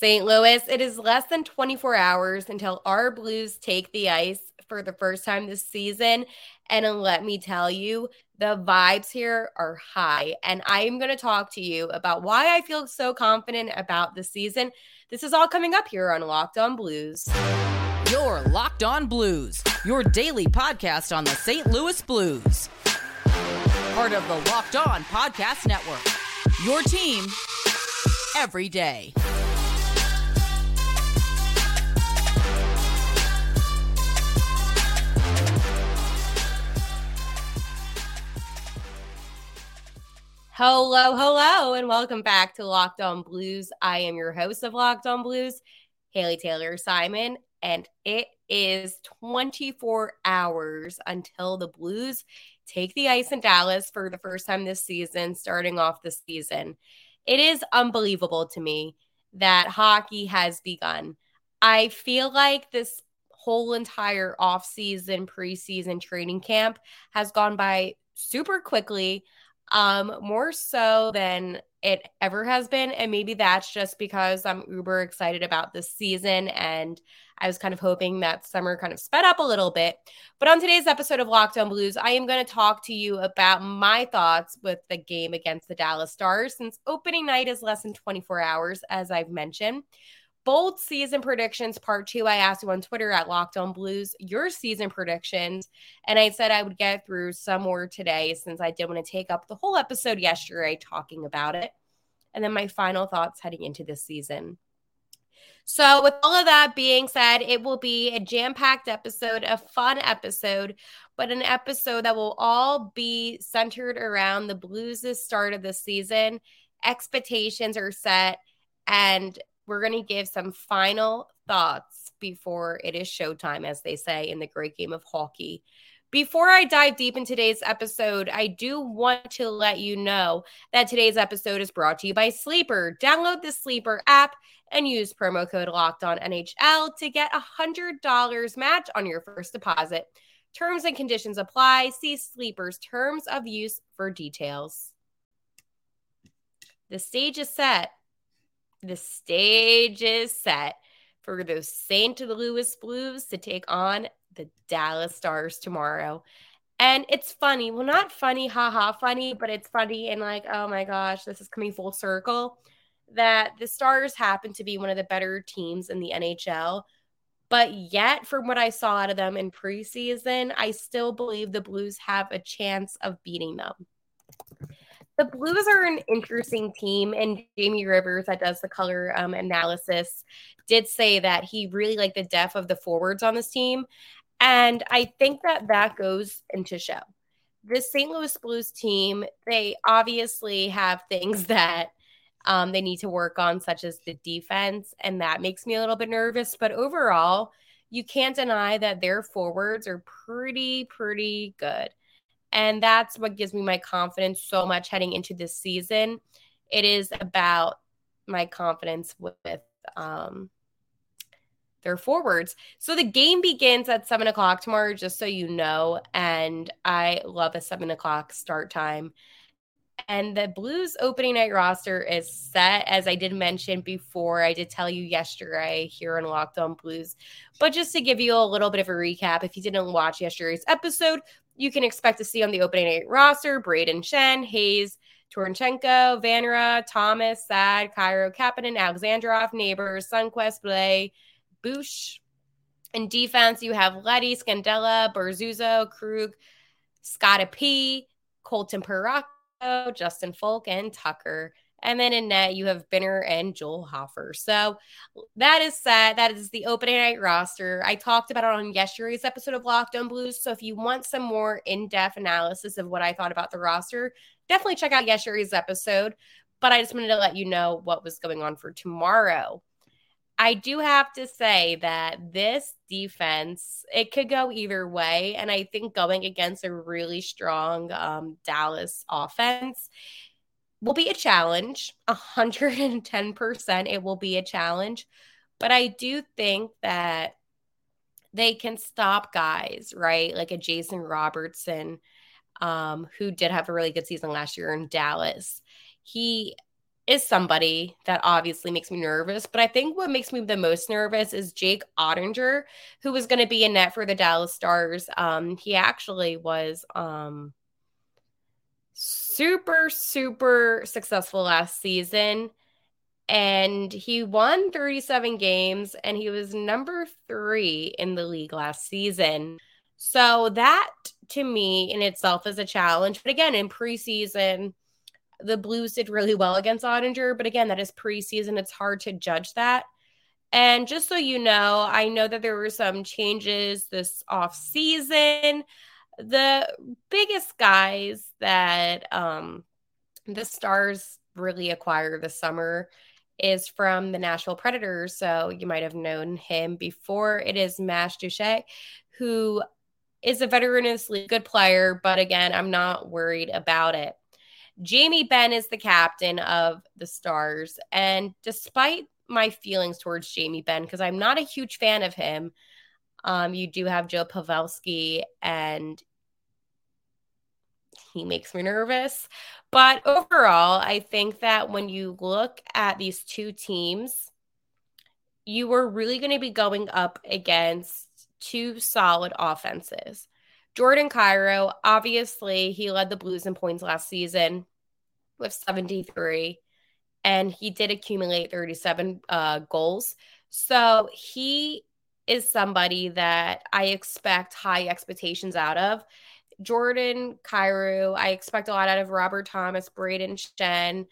St. Louis, it is less than 24 hours until our Blues take the ice for the first time this season. And uh, let me tell you, the vibes here are high. And I am going to talk to you about why I feel so confident about the season. This is all coming up here on Locked On Blues. Your Locked On Blues, your daily podcast on the St. Louis Blues. Part of the Locked On Podcast Network. Your team every day. Hello, hello, and welcome back to Locked On Blues. I am your host of Locked On Blues, Haley Taylor Simon, and it is 24 hours until the Blues take the ice in Dallas for the first time this season, starting off the season. It is unbelievable to me that hockey has begun. I feel like this whole entire offseason, preseason training camp has gone by super quickly um, more so than it ever has been. And maybe that's just because I'm uber excited about this season and I was kind of hoping that summer kind of sped up a little bit. But on today's episode of Locked On Blues, I am going to talk to you about my thoughts with the game against the Dallas Stars since opening night is less than 24 hours, as I've mentioned. Bold season predictions part two. I asked you on Twitter at Locked On Blues your season predictions. And I said I would get through some more today since I didn't want to take up the whole episode yesterday talking about it. And then my final thoughts heading into this season. So, with all of that being said, it will be a jam packed episode, a fun episode, but an episode that will all be centered around the Blues' start of the season. Expectations are set, and we're going to give some final thoughts before it is showtime, as they say in the great game of hockey. Before I dive deep in today's episode, I do want to let you know that today's episode is brought to you by Sleeper. Download the Sleeper app and use promo code Locked On NHL to get a hundred dollars match on your first deposit. Terms and conditions apply. See Sleeper's terms of use for details. The stage is set the stage is set for those St. Louis Blues to take on the Dallas Stars tomorrow. And it's funny. Well, not funny, haha, funny, but it's funny and like, oh my gosh, this is coming full circle that the Stars happen to be one of the better teams in the NHL. But yet, from what I saw out of them in preseason, I still believe the Blues have a chance of beating them the Blues are an interesting team, and Jamie Rivers, that does the color um, analysis, did say that he really liked the depth of the forwards on this team, and I think that that goes into show. The St. Louis Blues team, they obviously have things that um, they need to work on, such as the defense, and that makes me a little bit nervous. But overall, you can't deny that their forwards are pretty, pretty good. And that's what gives me my confidence so much heading into this season. It is about my confidence with um, their forwards. So the game begins at seven o'clock tomorrow, just so you know. And I love a seven o'clock start time. And the Blues opening night roster is set, as I did mention before. I did tell you yesterday here on Locked On Blues. But just to give you a little bit of a recap, if you didn't watch yesterday's episode, you can expect to see on the opening eight roster Brayden Schenn, Hayes, Toropchenko, Vrana, Thomas, Saad, Kyrou, Kapanen, Alexandrov, Neighbours, Sundqvist, Blais, Bush. In defense, you have Leddy, Scandella, Bortuzzo, Krug, Scotta P, Colton Parayko, Justin Faulk, and Tucker. And then in net, you have Binner and Joel Hofer. So that is set. That is the opening night roster. I talked about it on yesterday's episode of Locked On Blues. So if you want some more in depth analysis of what I thought about the roster, definitely check out yesterday's episode. But I just wanted to let you know what was going on for tomorrow. I do have to say that this defense, it could go either way. And I think going against a really strong um, Dallas offense, will be a challenge. 110% it will be a challenge. But I do think that they can stop guys, right? Like a Jason Robertson, um, who did have a really good season last year in Dallas. He is somebody that obviously makes me nervous. But I think what makes me the most nervous is Jake Oettinger, who was going to be in net for the Dallas Stars. Um, he actually was um, super, super successful last season. And he won 37 games and he was number three in the league last season. So that to me in itself is a challenge. But again, in preseason, the Blues did really well against Oettinger, but again, that is preseason. It's hard to judge that. And just so you know, I know that there were some changes this off season. The biggest guys that um, the Stars really acquire this summer is from the Nashville Predators. So you might have known him before. It is Matt Duchene, who is a veteran this league, good player, but again, I'm not worried about it. Jamie Benn is the captain of the Stars. And despite my feelings towards Jamie Benn, because I'm not a huge fan of him, um, you do have Joe Pavelski, and he makes me nervous. But overall, I think that when you look at these two teams, you were really going to be going up against two solid offenses. Jordan Kyrou, obviously, he led the Blues in points last season with 73, and he did accumulate 37 uh, goals. So he is somebody that I expect high expectations out of. Jordan Kyrou, I expect a lot out of Robert Thomas, Brayden Schenn.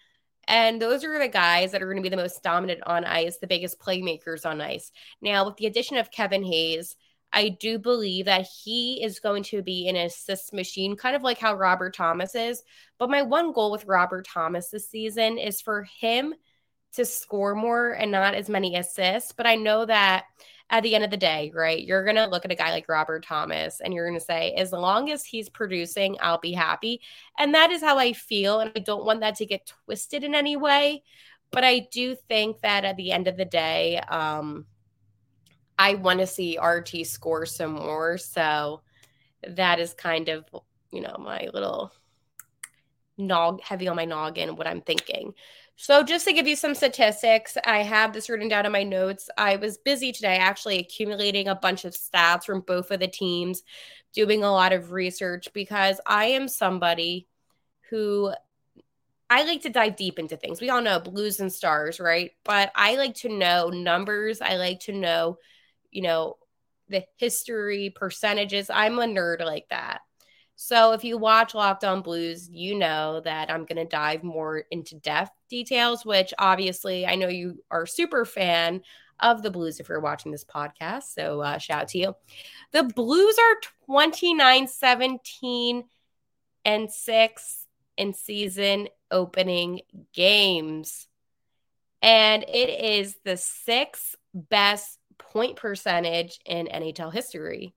And those are the guys that are going to be the most dominant on ice, the biggest playmakers on ice. Now, with the addition of Kevin Hayes, I do believe that he is going to be an assist machine, kind of like how Robert Thomas is. But my one goal with Robert Thomas this season is for him to score more and not as many assists. But I know that at the end of the day, right, you're going to look at a guy like Robert Thomas and you're going to say, as long as he's producing, I'll be happy. And that is how I feel. And I don't want that to get twisted in any way. But I do think that at the end of the day, um, I want to see RT score some more. So that is kind of, you know, my little nog heavy on my noggin, what I'm thinking. So, just to give you some statistics, I have this written down in my notes. I was busy today actually accumulating a bunch of stats from both of the teams, doing a lot of research because I am somebody who I like to dive deep into things. We all know blues and stars, right? But I like to know numbers. I like to know you know, the history, percentages. I'm a nerd like that. So if you watch Locked On Blues, you know that I'm going to dive more into depth details, which obviously I know you are super fan of the Blues if you're watching this podcast. So uh, shout out to you. The Blues are 29 17 and 6 in season opening games. And it is the sixth best point percentage in NHL history.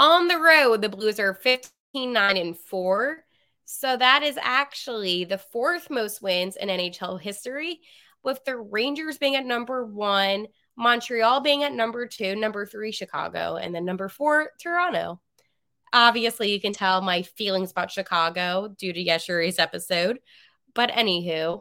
On the road, the Blues are 15 9 and 4. So that is actually the fourth most wins in NHL history, with the Rangers being at number one, Montreal being at number two, number three, Chicago, and then number four, Toronto. Obviously, you can tell my feelings about Chicago due to yesterday's episode. But anywho,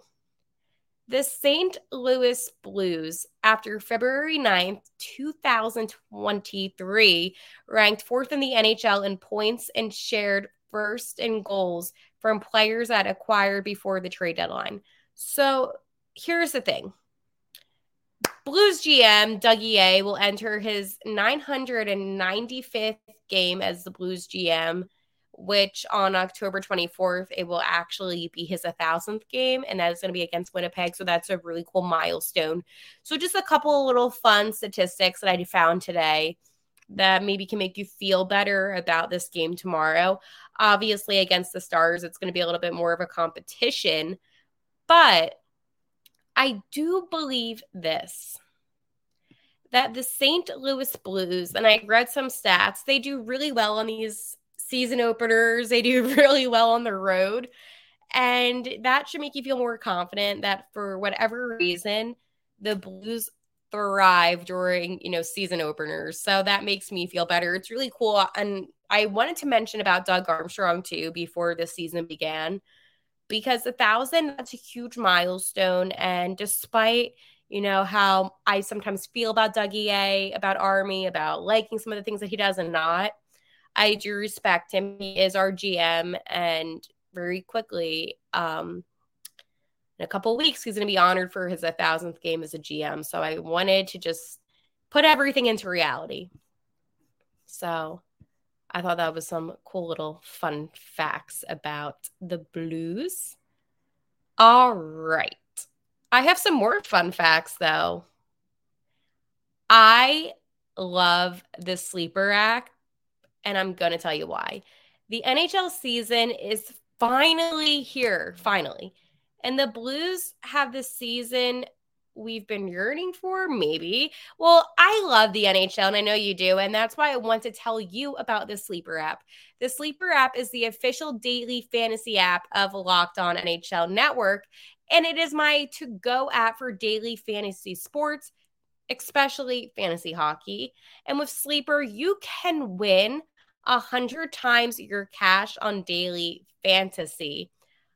the St. Louis Blues, after February 9th, 2023, ranked fourth in the NHL in points and shared first in goals from players that acquired before the trade deadline. So here's the thing Blues GM Dougie A will enter his 995th game as the Blues GM which on October 24th, it will actually be his 1000th game, and that is going to be against Winnipeg. So that's a really cool milestone. So, just a couple little fun statistics that I found today that maybe can make you feel better about this game tomorrow. Obviously, against the Stars, it's going to be a little bit more of a competition, but I do believe this that the St. Louis Blues, and I read some stats, they do really well on these season openers. They do really well on the road. And that should make you feel more confident that for whatever reason, the Blues thrive during, you know, season openers. So that makes me feel better. It's really cool. And I wanted to mention about Doug Armstrong too before the season began. because a thousand, that's a huge milestone. And despite, you know, how I sometimes feel about Dougie A, about Army, about liking some of the things that he does and not, I do respect him. He is our GM. And very quickly, um, in a couple weeks, he's going to be honored for his 1000th game as a GM. So I wanted to just put everything into reality. So I thought that was some cool little fun facts about the blues. All right. I have some more fun facts though. I love the sleeper act, and I'm going to tell you why. The NHL season is finally here, finally. And the Blues have the season we've been yearning for, maybe. Well, I love the NHL and I know you do. And that's why I want to tell you about the Sleeper app. The Sleeper app is the official daily fantasy app of Locked On NHL Network. And it is my to go app for daily fantasy sports, especially fantasy hockey. And with Sleeper, you can win a hundred times your cash on daily fantasy.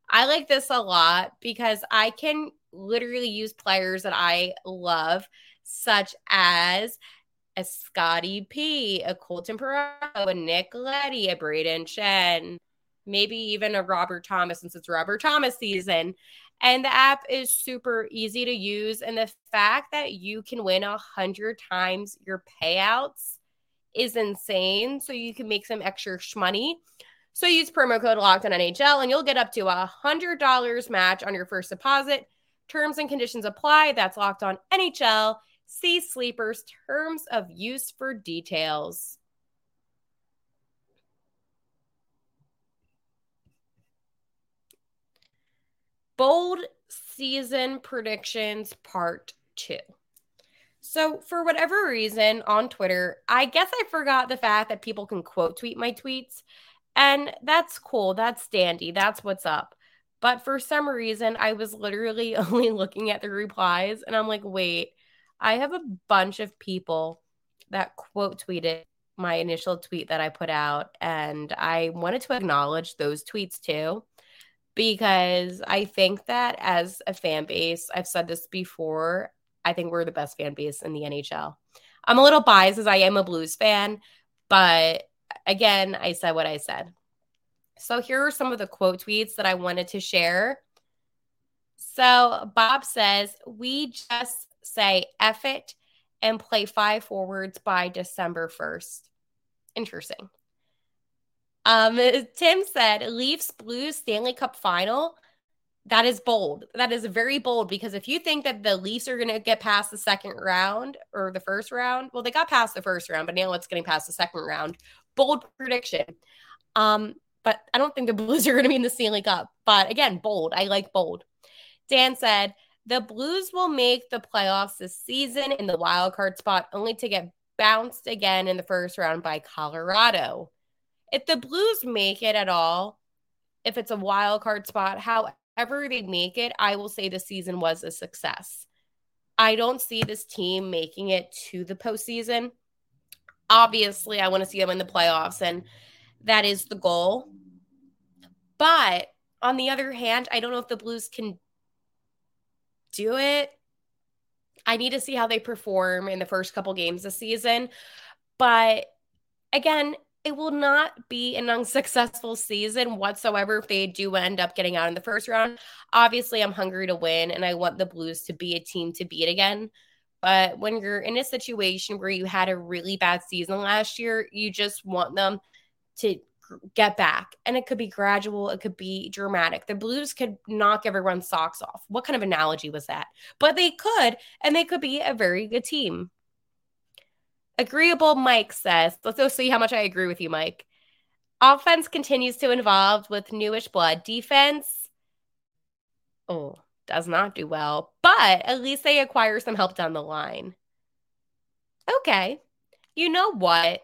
I like this a lot because I can literally use players that I love, such as a Scotty P, a Colton Parayko, a Nick Leddy, a Brayden Schenn, maybe even a Robert Thomas since it's Robert Thomas season. And the app is super easy to use. And the fact that you can win a hundred times your payouts is insane. So you can make some extra money. So use promo code Locked on NHL and you'll get up to a hundred dollars match on your first deposit. Terms and conditions apply. That's Locked on NHL. See Sleepers terms of use for details. Bold season predictions part two. So, for whatever reason on Twitter, I guess I forgot the fact that people can quote tweet my tweets. And that's cool. That's dandy. That's what's up. But for some reason, I was literally only looking at the replies and I'm like, wait, I have a bunch of people that quote tweeted my initial tweet that I put out. And I wanted to acknowledge those tweets too, because I think that as a fan base, I've said this before, I think we're the best fan base in the NHL. I'm a little biased as I am a Blues fan, but again, I said what I said. So here are some of the quote tweets that I wanted to share. So Bob says, We just say F it and play five forwards by December 1st. Interesting. Um, Tim said, Leafs Blues Stanley Cup final. That is bold. That is very bold because if you think that the Leafs are going to get past the second round or the first round, well, they got past the first round, but now it's getting past the second round bold prediction. Um, but I don't think the Blues are going to be in the Stanley Cup. But again, bold. I like bold. Dan said the Blues will make the playoffs this season in the wild card spot, only to get bounced again in the first round by Colorado. If the Blues make it at all, if it's a wild card spot, however they make it, I will say the season was a success. I don't see this team making it to the postseason obviously I want to see them in the playoffs and that is the goal. But on the other hand, I don't know if the Blues can do it. I need to see how they perform in the first couple games this season. But again, it will not be an unsuccessful season whatsoever if they do end up getting out in the first round. Obviously, I'm hungry to win and I want the Blues to be a team to beat again. But when you're in a situation where you had a really bad season last year, you just want them to get back. And it could be gradual, it could be dramatic. The Blues could knock everyone's socks off. What kind of analogy was that? But they could, and they could be a very good team. Agreeable Mike says, let's go see how much I agree with you, Mike. Offense continues to evolve with newish blood. Defense, oh, does not do well, but at least they acquire some help down the line. Okay. You know what?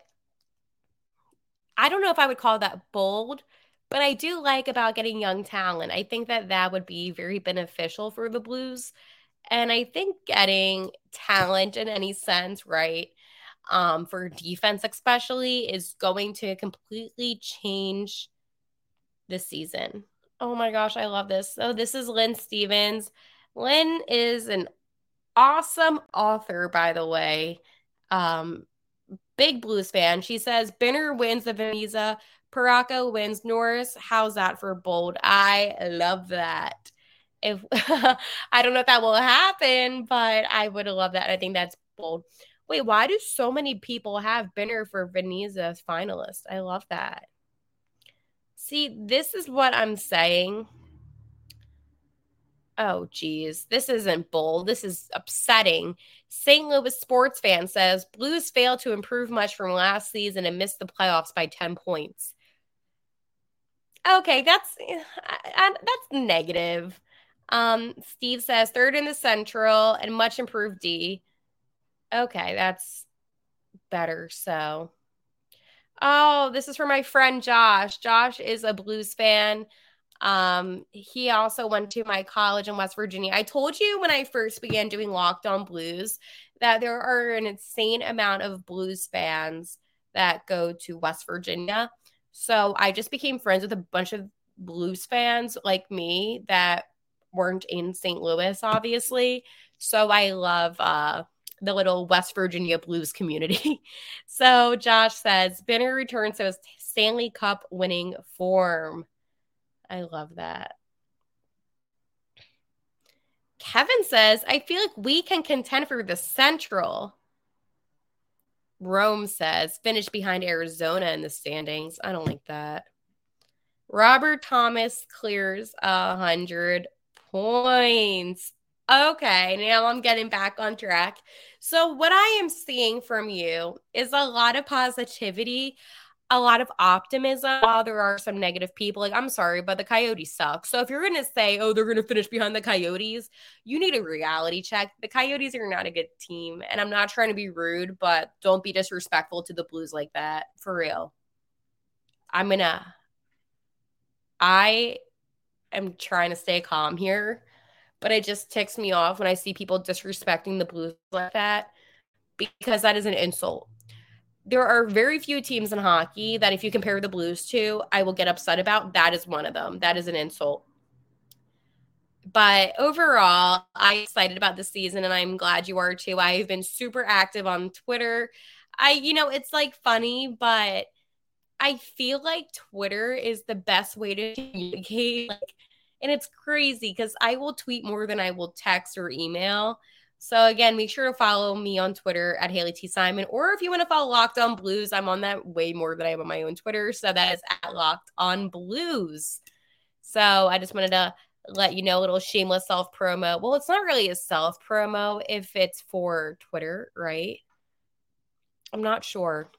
I don't know if I would call that bold, but I do like about getting young talent. I think that that would be very beneficial for the Blues. And I think getting talent in any sense, right, um, for defense especially, is going to completely change the season. Oh my gosh, I love this. So this is Lynn Stevens. Lynn is an awesome author, by the way. Um, big blues fan. She says Binner wins the Vezina, Parayko wins Norris. How's that for bold? I love that. If I don't know if that will happen, but I would love that. I think that's bold. Wait, why do so many people have Binner for Vezina finalist? I love that. See, this is what I'm saying. Oh, geez. This isn't bold. This is upsetting. St. Louis sports fan says Blues failed to improve much from last season and missed the playoffs by 10 points. Okay, that's that's negative. Um, Steve says third in the Central and much improved D. Okay, that's better. So Oh, this is for my friend Josh. Josh is a blues fan. Um, he also went to my college in West Virginia. I told you when I first began doing Locked On Blues that there are an insane amount of blues fans that go to West Virginia. So I just became friends with a bunch of blues fans like me that weren't in St. Louis, obviously. So I love uh the little West Virginia blues community. so Josh says Binner returns to his Stanley Cup winning form. I love that. Kevin says, I feel like we can contend for the Central. Rome says, finish behind Arizona in the standings. I don't like that. Robert Thomas clears a hundred points. Okay, now I'm getting back on track. So, what I am seeing from you is a lot of positivity, a lot of optimism, while there are some negative people. Like, I'm sorry, but the Coyotes suck. So, if you're going to say, oh, they're going to finish behind the Coyotes, you need a reality check. The Coyotes are not a good team. And I'm not trying to be rude, but don't be disrespectful to the Blues like that. For real. I'm going to, I am trying to stay calm here but it just ticks me off when I see people disrespecting the Blues like that because that is an insult. There are very few teams in hockey that, if you compare the Blues to, I will get upset about. That is one of them. That is an insult. But overall, I'm excited about the season and I'm glad you are too. I've been super active on Twitter. I, you know, it's like funny, but I feel like Twitter is the best way to communicate. Like, and it's crazy because I will tweet more than I will text or email. So again, make sure to follow me on Twitter at Haley T Simon, or if you want to follow Locked On Blues, I'm on that way more than I am on my own Twitter. So that is at Locked On Blues. So I just wanted to let you know a little shameless self promo. Well, it's not really a self promo if it's for Twitter, right? I'm not sure.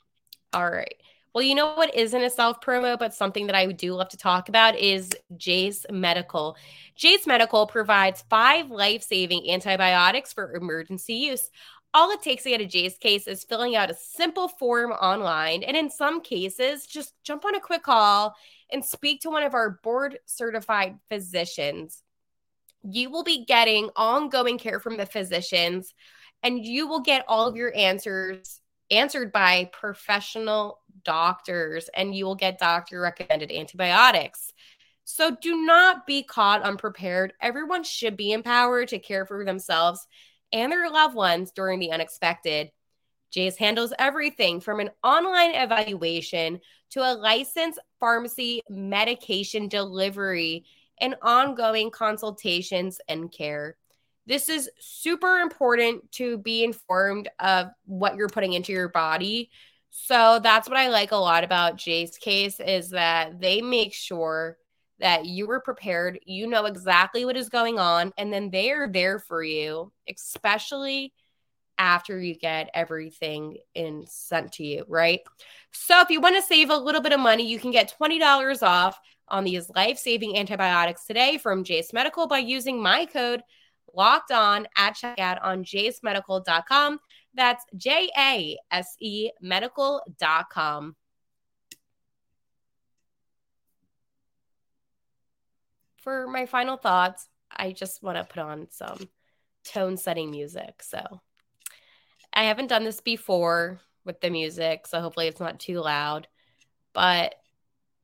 All right. Well, you know what isn't a self promo, but something that I do love to talk about is Jase Medical. Jase Medical provides five life saving antibiotics for emergency use. All it takes to get a Jase case is filling out a simple form online, and in some cases, just jump on a quick call and speak to one of our board certified physicians. You will be getting ongoing care from the physicians, and you will get all of your answers answered by professional doctors and you will get doctor recommended antibiotics. So do not be caught unprepared. Everyone should be empowered to care for themselves and their loved ones during the unexpected. Jase handles everything from an online evaluation to a licensed pharmacy medication delivery and ongoing consultations and care. This is super important to be informed of what you're putting into your body so that's what I like a lot about Jase case is that they make sure that you were prepared, you know exactly what is going on, and then they are there for you, especially after you get everything in sent to you, right? So if you want to save a little bit of money, you can get $20 off on these life-saving antibiotics today from Jase Medical by using my code locked on at checkout on jasemedical.com. That's J A S E medical.com. For my final thoughts, I just want to put on some tone setting music. So I haven't done this before with the music, so hopefully it's not too loud. But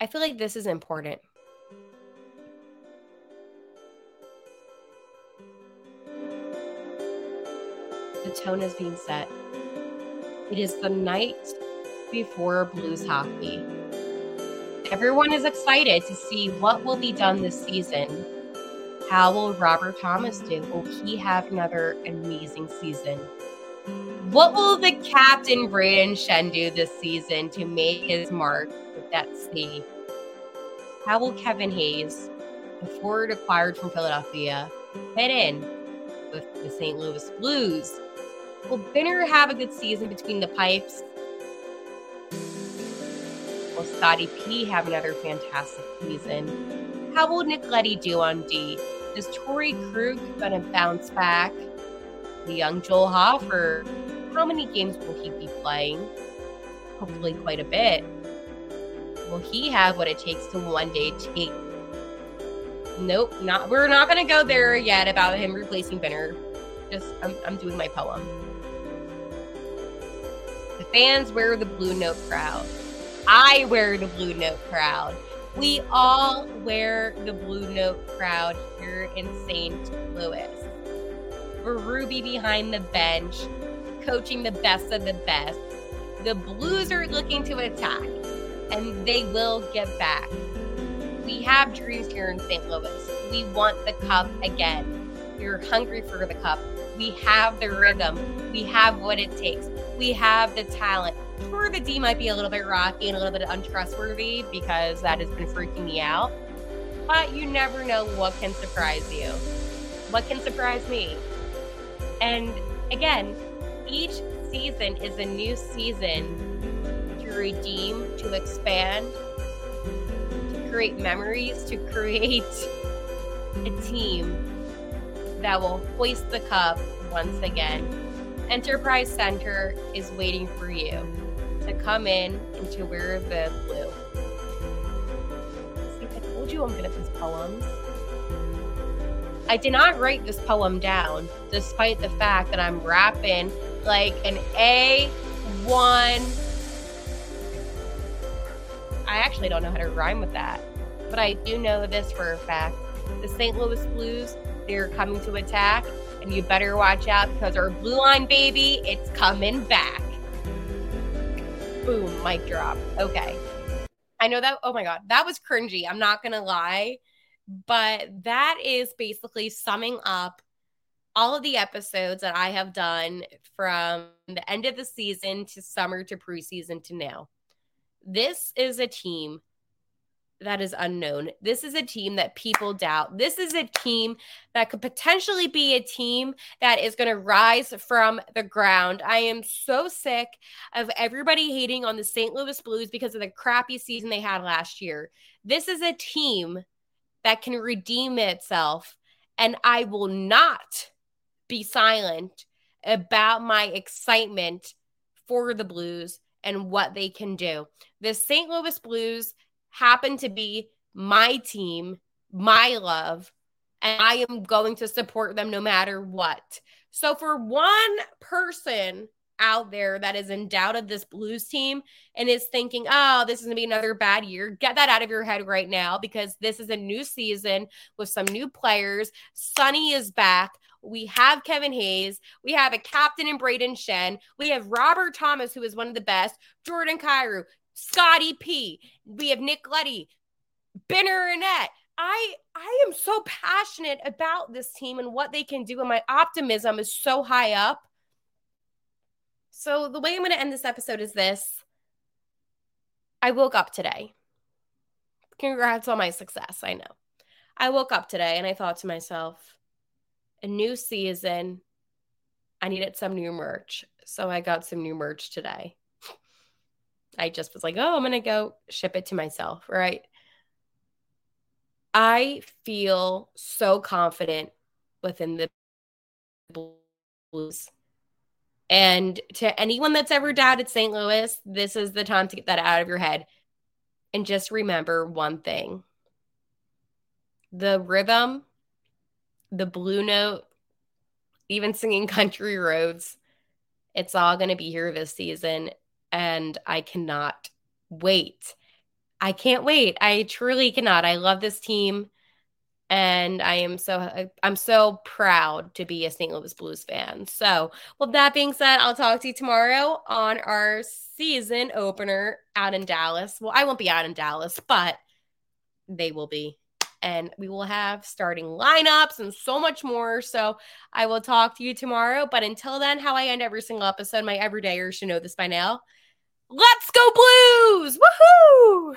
I feel like this is important. The tone is being set. It is the night before Blues hockey. Everyone is excited to see what will be done this season. How will Robert Thomas do? Will he have another amazing season? What will the captain Brayden Schenn do this season to make his mark with that C? How will Kevin Hayes, the forward acquired from Philadelphia, fit in with the St. Louis Blues? Will Binner have a good season between the pipes? Will Scotty P have another fantastic season? How will Nick Leddy do on D? Is Torey Krug gonna bounce back? The young Joel Hofer, how many games will he be playing? Hopefully quite a bit. Will he have what it takes to one day take Nope, not we're not gonna go there yet about him replacing Binner. Just I'm, I'm doing my poem. Fans wear the blue note crowd. I wear the blue note crowd. We all wear the blue note crowd here in St. Louis. Berube behind the bench, coaching the best of the best. The Blues are looking to attack, and they will get back. We have dreams here in St. Louis. We want the cup again. We're hungry for the cup. We have the rhythm. We have what it takes. We have the talent. Sure, the D might be a little bit rocky and a little bit untrustworthy because that has been freaking me out. But you never know what can surprise you. What can surprise me? And again, each season is a new season to redeem, to expand, to create memories, to create a team that will hoist the cup once again. Enterprise Center is waiting for you to come in and to wear the blue. See, I told you I'm good at these poems. I did not write this poem down, despite the fact that I'm rapping like an A1 I actually don't know how to rhyme with that. But I do know this for a fact. The St. Louis Blues, they're coming to attack, and you better watch out because our blue line baby, it's coming back. Boom, mic drop. Okay. I know that. Oh my God, that was cringy. I'm not going to lie. But that is basically summing up all of the episodes that I have done from the end of the season to summer to preseason to now. This is a team that is unknown. This is a team that people doubt. This is a team that could potentially be a team that is going to rise from the ground. I am so sick of everybody hating on the St. Louis Blues because of the crappy season they had last year. This is a team that can redeem itself, and I will not be silent about my excitement for the Blues and what they can do. The St. Louis Blues happen to be my team, my love, and I am going to support them no matter what. So, for one person out there that is in doubt of this Blues team and is thinking, oh, this is going to be another bad year, get that out of your head right now because this is a new season with some new players. Sonny is back. We have Kevin Hayes. We have a captain in Brayden Schenn. We have Robert Thomas, who is one of the best. Jordan Kyrou, Scotty P. We have Nick Leddy, Binner Annette. I I am so passionate about this team and what they can do, and my optimism is so high up. So the way I'm going to end this episode is this. I woke up today. Congrats on my success. I know. I woke up today and I thought to myself, a new season. I needed some new merch. So I got some new merch today. I just was like, oh, I'm going to go ship it to myself. Right. I feel so confident within the Blues. And to anyone that's ever doubted St. Louis, this is the time to get that out of your head. And just remember one thing the rhythm the Blue Note, even singing Country Roads. It's all going to be here this season. And I cannot wait. I can't wait. I truly cannot. I love this team. and I am so I'm so proud to be a St. Louis Blues fan. So, with that being said, I'll talk to you tomorrow on our season opener out in Dallas. Well, I won't be out in Dallas, but they will be. And we will have starting lineups and so much more. So I will talk to you tomorrow. But until then, how I end every single episode, my everydayers should know this by now. Let's go, Blues! Woohoo!